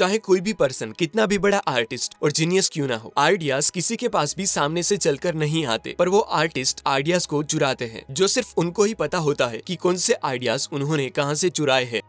चाहे कोई भी पर्सन कितना भी बड़ा आर्टिस्ट और जीनियस क्यों ना हो आइडियाज़ किसी के पास भी सामने से चलकर नहीं आते, पर वो आर्टिस्ट आइडियाज़ को चुराते हैं, जो सिर्फ़ उनको ही पता होता है कि कौन से आइडियाज़ उन्होंने कहाँ से चुराए हैं।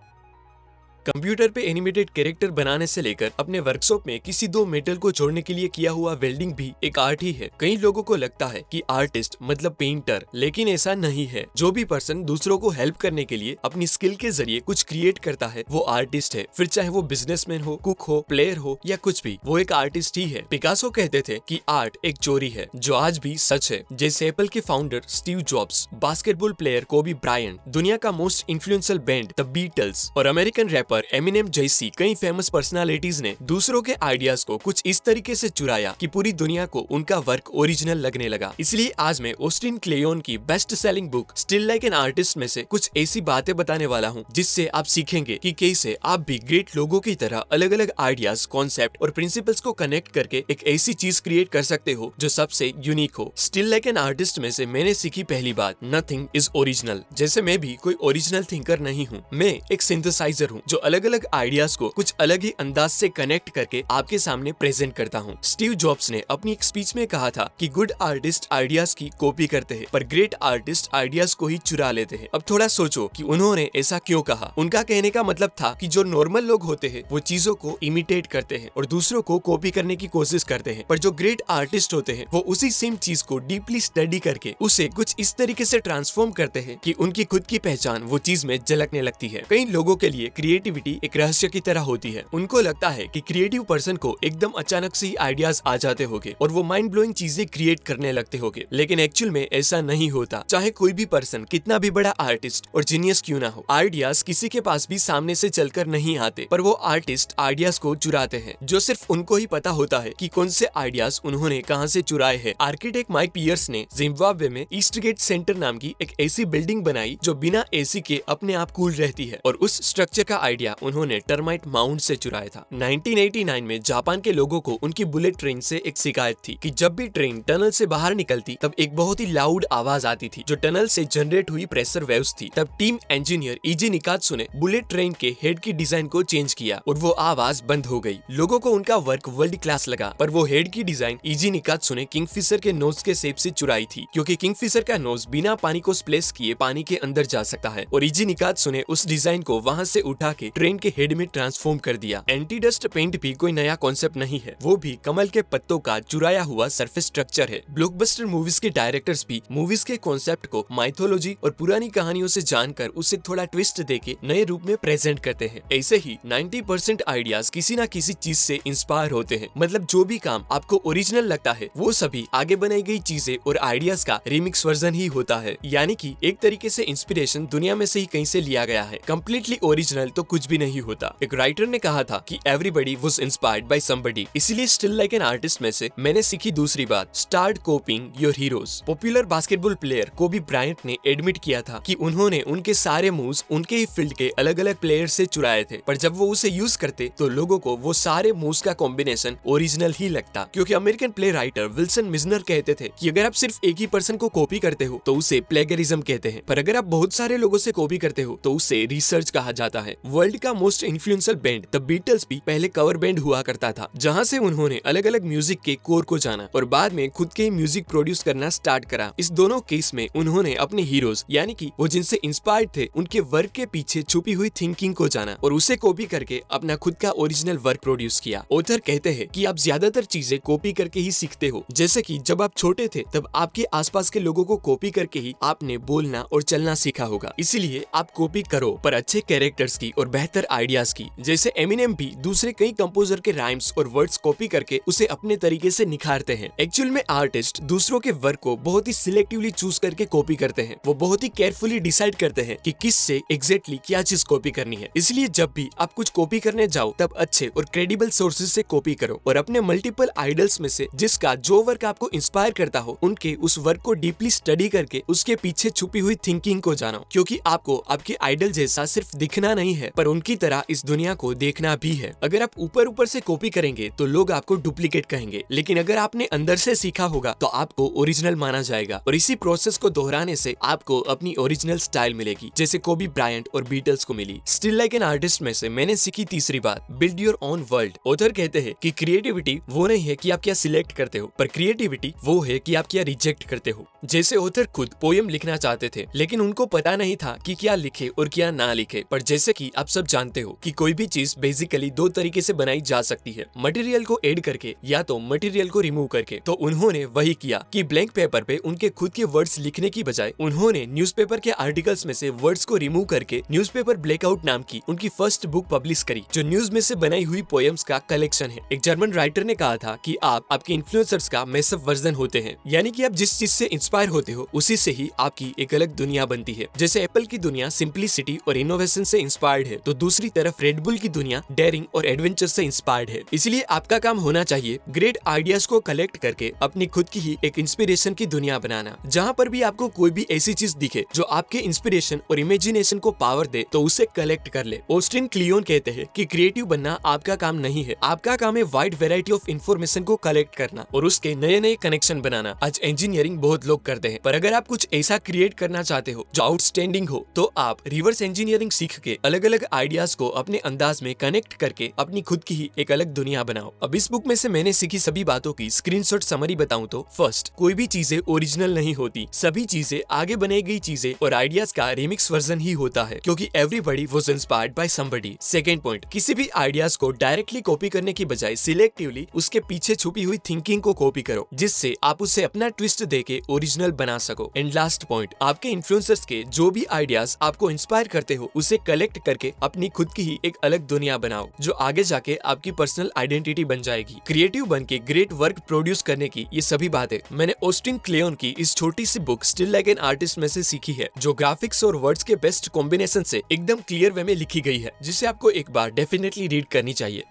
कंप्यूटर पे एनिमेटेड कैरेक्टर बनाने से लेकर अपने वर्कशॉप में किसी दो मेटल को जोड़ने के लिए किया हुआ वेल्डिंग भी एक आर्ट ही है। कई लोगों को लगता है कि आर्टिस्ट मतलब पेंटर लेकिन ऐसा नहीं है। जो भी पर्सन दूसरों को हेल्प करने के लिए अपनी स्किल के ज़रिए कुछ क्रिएट करता है, वो आर्टिस्ट है। फिर चाहे वो बिजनेसमैन हो कुक हो प्लेयर हो, या कुछ भी, वो एक आर्टिस्ट ही है। पिकासो कहते थे की आर्ट एक चोरी है, जो आज भी सच है। जैसे एप्पल के founder Steve Jobs basketball player Kobe Bryant दुनिया का most influential band the Beatles और अमेरिकन रैप पर एमिनेम जैसी कई फ़ेमस पर्सनालिटीज ने दूसरों के आइडियाज़ को कुछ इस तरीके से चुराया कि पूरी दुनिया को उनका वर्क ओरिजिनल लगने लगा। इसलिए आज मैं ओस्टिन क्लेयोन की best selling book Steal Like an Artist में से कुछ ऐसी बातें बताने वाला हूँ, जिससे आप सीखेंगे कि कैसे आप भी ग्रेट लोगों की तरह अलग अलग आइडियाज़ कॉन्सेप्ट और प्रिंसिपल्स को कनेक्ट करके एक ऐसी चीज़ क्रिएट कर सकते हो, जो सबसे यूनिक हो। स्टिल लाइक एन आर्टिस्ट में से मैंने सीखी पहली बात नथिंग इज़ ओरिजिनल जैसे मैं भी कोई ओरिजिनल थिंकर नहीं हूँ, मैं एक सिंथेसाइजर हूँ, जो अलग अलग आइडियाज़ को कुछ अलग ही अंदाज से कनेक्ट करके आपके सामने प्रेजेंट करता हूँ। स्टीव जॉब्स ने अपनी एक स्पीच में कहा था कि गुड आर्टिस्ट आइडियाज़ की कॉपी करते हैं, पर ग्रेट आर्टिस्ट आइडियाज़ को ही चुरा लेते हैं। अब थोड़ा सोचो कि उन्होंने ऐसा क्यों कहा। उनका कहने का मतलब था कि जो नॉर्मल लोग होते हैं, वो चीज़ों को इमिटेट करते हैं और दूसरों को कॉपी करने की कोशिश करते हैं। पर जो ग्रेट आर्टिस्ट होते हैं, वो उसी सेम चीज़ को डीपली स्टडी करके उसे कुछ इस तरीके से ट्रांसफॉर्म करते हैं कि उनकी खुद की पहचान वो चीज़ में झलकने लगती है। कई लोगों के लिए क्रिएटिविटी एक रहस्य की तरह होती है। उनको लगता है कि क्रिएटिव पर्सन को एकदम अचानक से आइडियाज़ आ जाते होंगे और वो माइंड ब्लोइंग चीज़ें क्रिएट करने लगते होंगे। लेकिन एक्चुअल में ऐसा नहीं होता। चाहे कोई भी पर्सन कितना भी बड़ा आर्टिस्ट और जीनियस क्यों ना हो आइडियाज़ किसी के पास भी सामने से चलकर नहीं आते, पर वो आर्टिस्ट आइडियाज़ को चुराते हैं, जो सिर्फ़ उनको ही पता होता है कि कौन से आइडियाज़ उन्होंने कहाँ से चुराए हैं। आर्किटेक्ट माइक पियर्स ने जिम्बाब्वे में ईस्ट गेट सेंटर नाम की एक ऐसी बिल्डिंग बनाई, जो बिना एसी के अपने आप कूल रहती है और उस स्ट्रक्चर का आइडिया उन्होंने टर्माइट माउंट से चुराया था। 1989 में जापान के लोगों को उनकी बुलेट ट्रेन से एक शिकायत थी कि जब भी ट्रेन टनल से बाहर निकलती, तब एक बहुत ही लाउड आवाज़ आती थी, जो टनल से जनरेट हुई प्रेशर वेव्स थी। तब टीम इंजीनियर इजी निकात्सु ने बुलेट ट्रेन के हेड की डिज़ाइन को चेंज किया और वो आवाज़ बंद हो गई। लोगों को उनका वर्क वर्ल्ड क्लास लगा, पर वो हेड की डिज़ाइन इजी निकात्सु ने किंगफिशर के नोज़ के शेप से चुराई थी, क्योंकि किंगफिशर का नोज़ बिना पानी को स्प्लेस किए पानी के अंदर जा सकता है। और इजी निकात्सु ने उस डिज़ाइन को वहाँ से उठा के ट्रेन के हेड में ट्रांसफॉर्म कर दिया। एंटी डस्ट पेंट भी कोई नया कॉन्सेप्ट नहीं है। वो भी कमल के पत्तों का चुराया हुआ सरफेस स्ट्रक्चर है। ब्लॉकबस्टर मूवीज़ के डायरेक्टर्स भी मूवीज़ के कॉन्सेप्ट को माइथोलॉजी और पुरानी कहानियों से जानकर उसे थोड़ा ट्विस्ट देके नए रूप में प्रेजेंट करते हैं। ऐसे ही 90 परसेंट आइडियाज़ किसी न किसी चीज़ से इंस्पायर होते हैं। मतलब जो भी काम आपको ओरिजिनल लगता है, वो सभी आगे बनाई गई चीज़ें और आइडियाज़ का रिमिक्स वर्जन ही होता है। यानी कि एक तरीके से इंस्पिरेशन दुनिया में से ही कहीं से लिया गया है। कम्प्लीटली ओरिजिनल तो कुछ भी नहीं होता। एक राइटर ने कहा था कि everybody was inspired by somebody इसीलिए स्टिल लाइक एन आर्टिस्ट में से मैंने सीखी दूसरी बात। Start copying your heroes popular basketball player Kobe Bryant ने एडमिट किया था कि उन्होंने उनके सारे मूव्स उनके ही फ़ील्ड के अलग अलग प्लेयर से चुराए थे। पर जब वो उसे यूज़ करते तो लोगों को वो सारे मूव्स का कॉम्बिनेशन ओरिजिनल ही लगता। क्योंकि American playwright Wilson Mizner कहते थे कि अगर आप सिर्फ़ एक ही पर्सन को कॉपी करते हो तो उसे प्लेगरिज्म कहते हैं। पर अगर आप बहुत सारे लोगों से कॉपी करते हो तो उसे रिसर्च कहा जाता है। वर्ल्ड का most influential band the Beatles भी पहले कवर बैंड हुआ करता था, जहाँ से उन्होंने अलग अलग म्यूज़िक के कोर को जाना और बाद में खुद के म्यूज़िक प्रोड्यूस करना स्टार्ट करा। इस दोनों केस में उन्होंने अपने हीरोज यानी कि वो जिनसे इंस्पायर्ड थे, उनके वर्क के पीछे छुपी हुई थिंकिंग को जाना और उसे कॉपी करके अपना खुद का ओरिजिनल वर्क प्रोड्यूस किया। ऑथर कहते हैं कि आप ज़्यादातर चीज़ें कॉपी करके ही सीखते हो, जैसे कि जब आप छोटे थे, तब आपके आसपास के लोगों को कॉपी करके ही आपने बोलना और चलना सीखा होगा। इसीलिए आप कॉपी करो, पर अच्छे कैरेक्टर्स की और बेहतर आइडियाज़ की, जैसे एमिनेम भी दूसरे कई कंपोजर के राइम्स और वर्ड्स कॉपी करके उसे अपने तरीके से निखारते हैं। एक्चुअल में आर्टिस्ट दूसरों के वर्क को बहुत ही सिलेक्टिवली चूज़ करके कॉपी करते हैं। वो बहुत ही केयरफुली डिसाइड करते हैं कि किस से एग्जैक्टली क्या चीज़ कॉपी करनी है। इसलिए जब भी आप कुछ कॉपी करने जाओ, तब अच्छे और क्रेडिबल सोर्सेज से कॉपी करो और अपने मल्टीपल आइडल्स में से जिसका जो वर्क आपको इंस्पायर करता हो, उनके उस वर्क को डीपली स्टडी करके उसके पीछे छुपी हुई थिंकिंग को जानो। क्योंकि आपको आपके आइडल जैसा सिर्फ़ दिखना नहीं है पर उनकी तरह इस दुनिया को देखना भी है। अगर आप ऊपर ऊपर से कॉपी करेंगे तो लोग आपको डुप्लीकेट कहेंगे। लेकिन अगर आपने अंदर से सीखा होगा तो आपको ओरिजिनल माना जाएगा। और इसी प्रोसेस को दोहराने से आपको अपनी ओरिजिनल स्टाइल मिलेगी, जैसे कोबी ब्रायंट और बीटल्स को मिली। स्टिल लाइक एन आर्टिस्ट में से मैंने सीखी तीसरी बात build your own world author कहते हैं कि क्रिएटिविटी वो नहीं है कि आप क्या सिलेक्ट करते हो, पर क्रिएटिविटी वो है कि आप क्या रिजेक्ट करते हो। जैसे ऑथर खुद पोयम लिखना चाहते थे, लेकिन उनको पता नहीं था कि क्या लिखे और क्या ना लिखे। पर जैसे कि आप सब जानते हो कि कोई भी चीज़ बेसिकली दो तरीके से बनाई जा सकती है। मटेरियल को ऐड करके या तो मटेरियल को रिमूव करके। तो उन्होंने वही किया कि ब्लैंक पेपर पे उनके खुद के वर्ड्स लिखने की बजाय उन्होंने न्यूज़पेपर के आर्टिकल्स में से वर्ड्स को रिमूव करके न्यूज़पेपर ब्लैकआउट नाम की उनकी फ़र्स्ट बुक पब्लिश करी, जो न्यूज़ में से बनाई हुई पोएम्स का कलेक्शन है। एक जर्मन राइटर ने कहा था कि आप, आपके इन्फ्लुएंसर्स का मेसअप वर्जन होते हैं। यानी कि आप जिस चीज़ से इंस्पायर होते हो, उसी से ही आपकी एक अलग दुनिया बनती है। जैसे एप्पल की दुनिया सिंपलिसिटी और इनोवेशन से इंस्पायर्ड है। तो दूसरी तरफ़ रेडबुल की दुनिया डेयरिंग और एडवेंचर से इंस्पायर्ड है। इसलिए आपका काम होना चाहिए ग्रेट आइडियाज़ को कलेक्ट करके अपनी खुद की ही एक इंस्पिरेशन की दुनिया बनाना। जहाँ पर भी आपको कोई भी ऐसी चीज़ दिखे जो आपके इंस्पिरेशन और इमेजिनेशन को पावर दे तो उसे कलेक्ट कर ले। ओस्टिन क्लियोन कहते हैं कि क्रिएटिव बनना आपका काम नहीं है। आपका काम है वाइड वेराइटी ऑफ़ इन्फॉर्मेशन को कलेक्ट करना और उसके नए नए कनेक्शन बनाना। आज इंजीनियरिंग बहुत लोग करते हैं, पर अगर आप कुछ ऐसा क्रिएट करना चाहते हो जो आउटस्टैंडिंग हो तो आप रिवर्स इंजीनियरिंग सीख के अलग अलग आइडियाज़ को अपने अंदाज में कनेक्ट करके अपनी खुद की ही एक अलग दुनिया बनाओ। अब इस बुक में से मैंने सीखी सभी बातों की स्क्रीनशॉट समरी बताऊँ तो फ़र्स्ट कोई भी चीज़ें ओरिजिनल नहीं होती। सभी चीज़ें आगे बनाई गई चीज़ें और आइडियाज़ का रिमिक्स वर्जन ही होता है, क्योंकि everybody was inspired by somebody second point किसी भी आइडियाज़ को डायरेक्टली कॉपी करने की बजाय सिलेक्टिवली उसके पीछे छुपी हुई थिंकिंग को कॉपी करो, जिससे आप उसे अपना ट्विस्ट देके ओरिजिनल बना सको। एंड लास्ट पॉइंट आपके इन्फ्लुएंसर्स के जो भी आइडियाज़ आपको इंस्पायर करते हो, उसे कलेक्ट करके अपनी खुद की ही एक अलग दुनिया बनाओ, जो आगे जाके आपकी पर्सनल आइडेंटिटी बन जाएगी। क्रिएटिव बन के ग्रेट वर्क प्रोड्यूस करने की ये सभी बातें मैंने ओस्टिन क्लेन की इस छोटी सी book Steal Like an Artist में से सीखी है, जो ग्राफिक्स और वर्ड्स के बेस्ट कॉम्बिनेशन से एकदम क्लियर वे में लिखी गई है, जिसे आपको एक बार डेफिनेटली रीड करनी चाहिए।